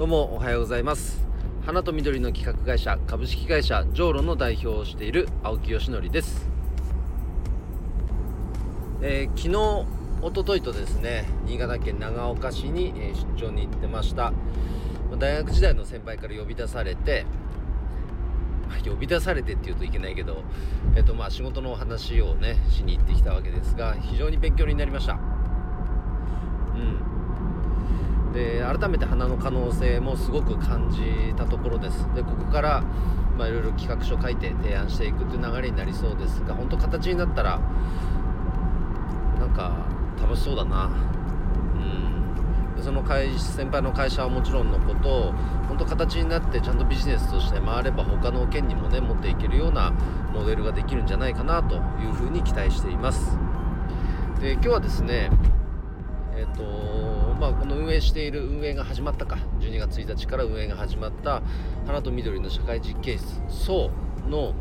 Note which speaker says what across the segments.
Speaker 1: どうもおはようございます。花と緑の企画会社株式会社ジョーロの代表をしている青木よしのりです、えー、昨日おとといとですね新潟県長岡市に、出張に行ってました。大学時代の先輩から呼び出されて呼び出されてって言うといけないけど、えっとまあ、仕事の話をねしに行ってきたわけですが非常に勉強になりましたうんで改めて花の可能性もすごく感じたところです。でここからまあ、いろいろ企画書書いて提案していくという流れになりそうですが本当形になったらなんか楽しそうだな。でその会先輩の会社はもちろんのこと本当形になってちゃんとビジネスとして回れば他の県にもね持っていけるようなモデルができるんじゃないかなというふうに期待しています。で今日はですねえっ、ー、とまあこの運営している運営が始まったか。12月1日から運営が始まった花と緑の社会実験室。そうの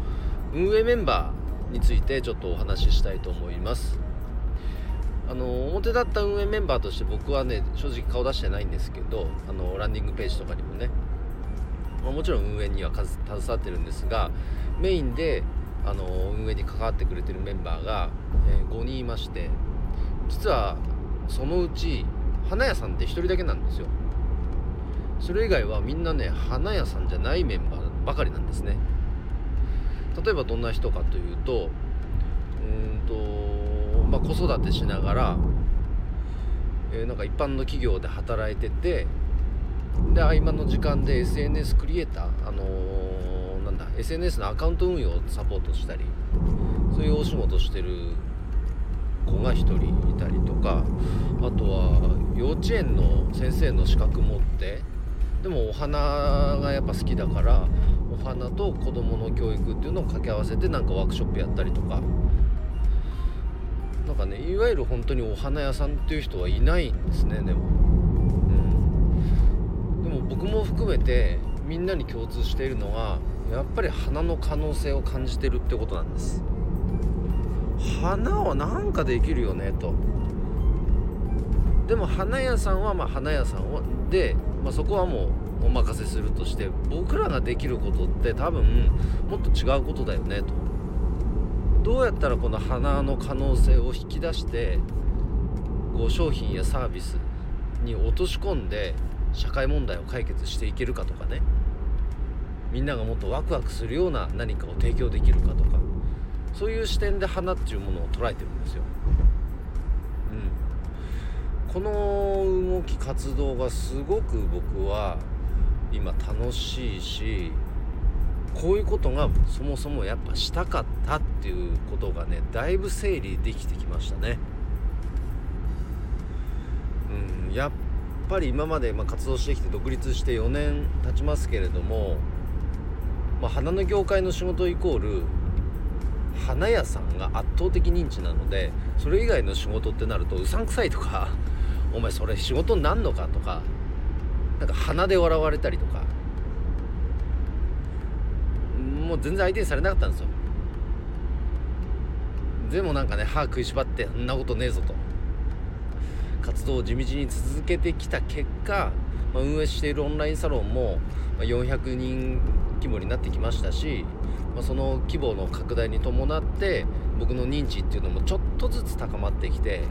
Speaker 1: 運営メンバーについてちょっとお話ししたいと思います。あの表立った運営メンバーとして僕はね正直顔出してないんですけどあのランディングページとかにもね、まあ、もちろん運営には携わってるんですがメインであの運営に関わってくれてるメンバーが、えー、5人いまして実はそのうち花屋さんって1人だけなんですよ。それ以外はみんなね花屋さんじゃないメンバーばかりなんですね。例えばどんな人かというとうんとまあ、子育てしながら、えー、なんか一般の企業で働いててで合間の時間で SNS クリエイター、あのー、なんだ SNS のアカウント運用をサポートしたりそういうお仕事してる子が1人いたりとかあとは幼稚園の先生の資格持ってでもお花がやっぱ好きだからお花と子どもの教育っていうのを掛け合わせてなんかワークショップやったりとか。なんかねいわゆる本当にお花屋さんっていう人はいないんですねでも、うん、でも僕も含めてみんなに共通しているのはやっぱり花の可能性を感じてるってことなんです。花は何かできるよねと。でも花屋さんはまあ花屋さんで、まあ、そこはもうお任せするとして僕らができることって多分もっと違うことだよねと。どうやったらこの花の可能性を引き出してこう商品やサービスに落とし込んで社会問題を解決していけるかとかね。みんながもっとワクワクするような何かを提供できるかとか。そういう視点で花っていうものを捉えてるんですよ。うん、この動き活動がすごく僕は今楽しいしこういうことがそもそもやっぱしたかったっていうことがねだいぶ整理できてきましたね。うん、やっぱり今までま活動してきて独立して4年経ちますけれども、まあ、花の業界の仕事イコール花屋さんが圧倒的認知なのでそれ以外の仕事ってなるとうさんくさいとかお前それ仕事になんのかとかなんか鼻で笑われたりとかもう全然相手にされなかったんですよ。でもなんかね歯食いしばってそんなことねえぞと。活動を地道に続けてきた結果、まあ、運営しているオンラインサロンも400人規模になってきましたし、まあ、その規模の拡大に伴って僕の認知っていうのもちょっとずつ高まってきて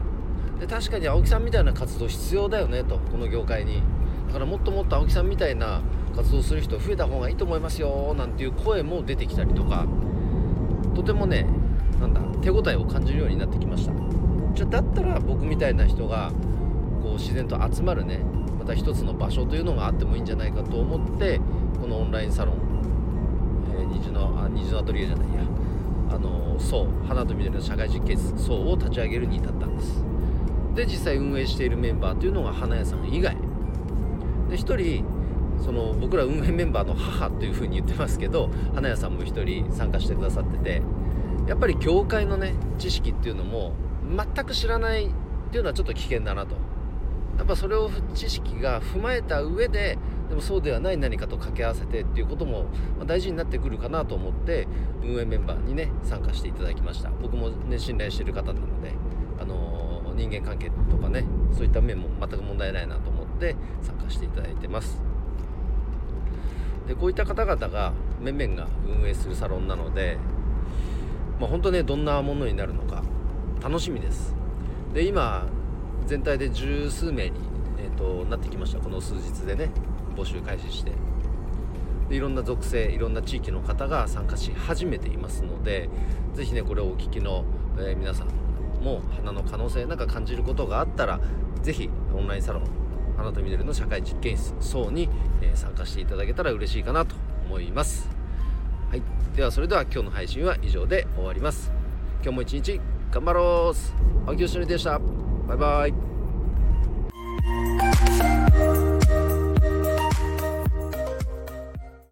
Speaker 1: で確かに青木さんみたいな活動必要だよねとこの業界に。だからもっともっと青木さんみたいな活動する人増えた方がいいと思いますよなんていう声も出てきたりとか。とてもねなんだ手応えを感じるようになってきました。じゃだったら僕みたいな人がこう自然と集まるねまた一つの場所というのがあってもいいんじゃないかと思ってこのオンラインサロン、えー、虹のあ虹のアトリエじゃないや。あのそう花と緑の社会実験室そうを立ち上げるに至ったんです。で実際運営しているメンバーというのが花屋さん以外。で1人その僕ら運営メンバーの母というふうに言ってますけど花屋さんも1人参加してくださっててやっぱり業界のね知識っていうのも全く知らないっていうのはちょっと危険だなと。やっぱそれを知識が踏まえた上ででもそうではない何かと掛け合わせてっていうことも大事になってくるかなと思って運営メンバーにね参加していただきました。僕もね信頼してる方なのであのー、人間関係とかねそういった面も全く問題ないなと思って参加していただいてます。でこういった方々が面々が運営するサロンなので、まあ、本当ねどんなものになるのか楽しみです。で今全体で十数名に、えーと、なってきました。この数日でね募集開始して。でいろんな属性いろんな地域の方が参加し始めていますので是非ねこれをお聞きの、えー、皆さんも花の可能性なんか感じることがあったら是非オンラインサロン花と緑の社会実験室層に、えー、参加していただけたら嬉しいかなと思います。はい。ではそれでは今日の配信は以上で終わります。今日も一日頑張ろう。青木よしのりでした。バイバイ。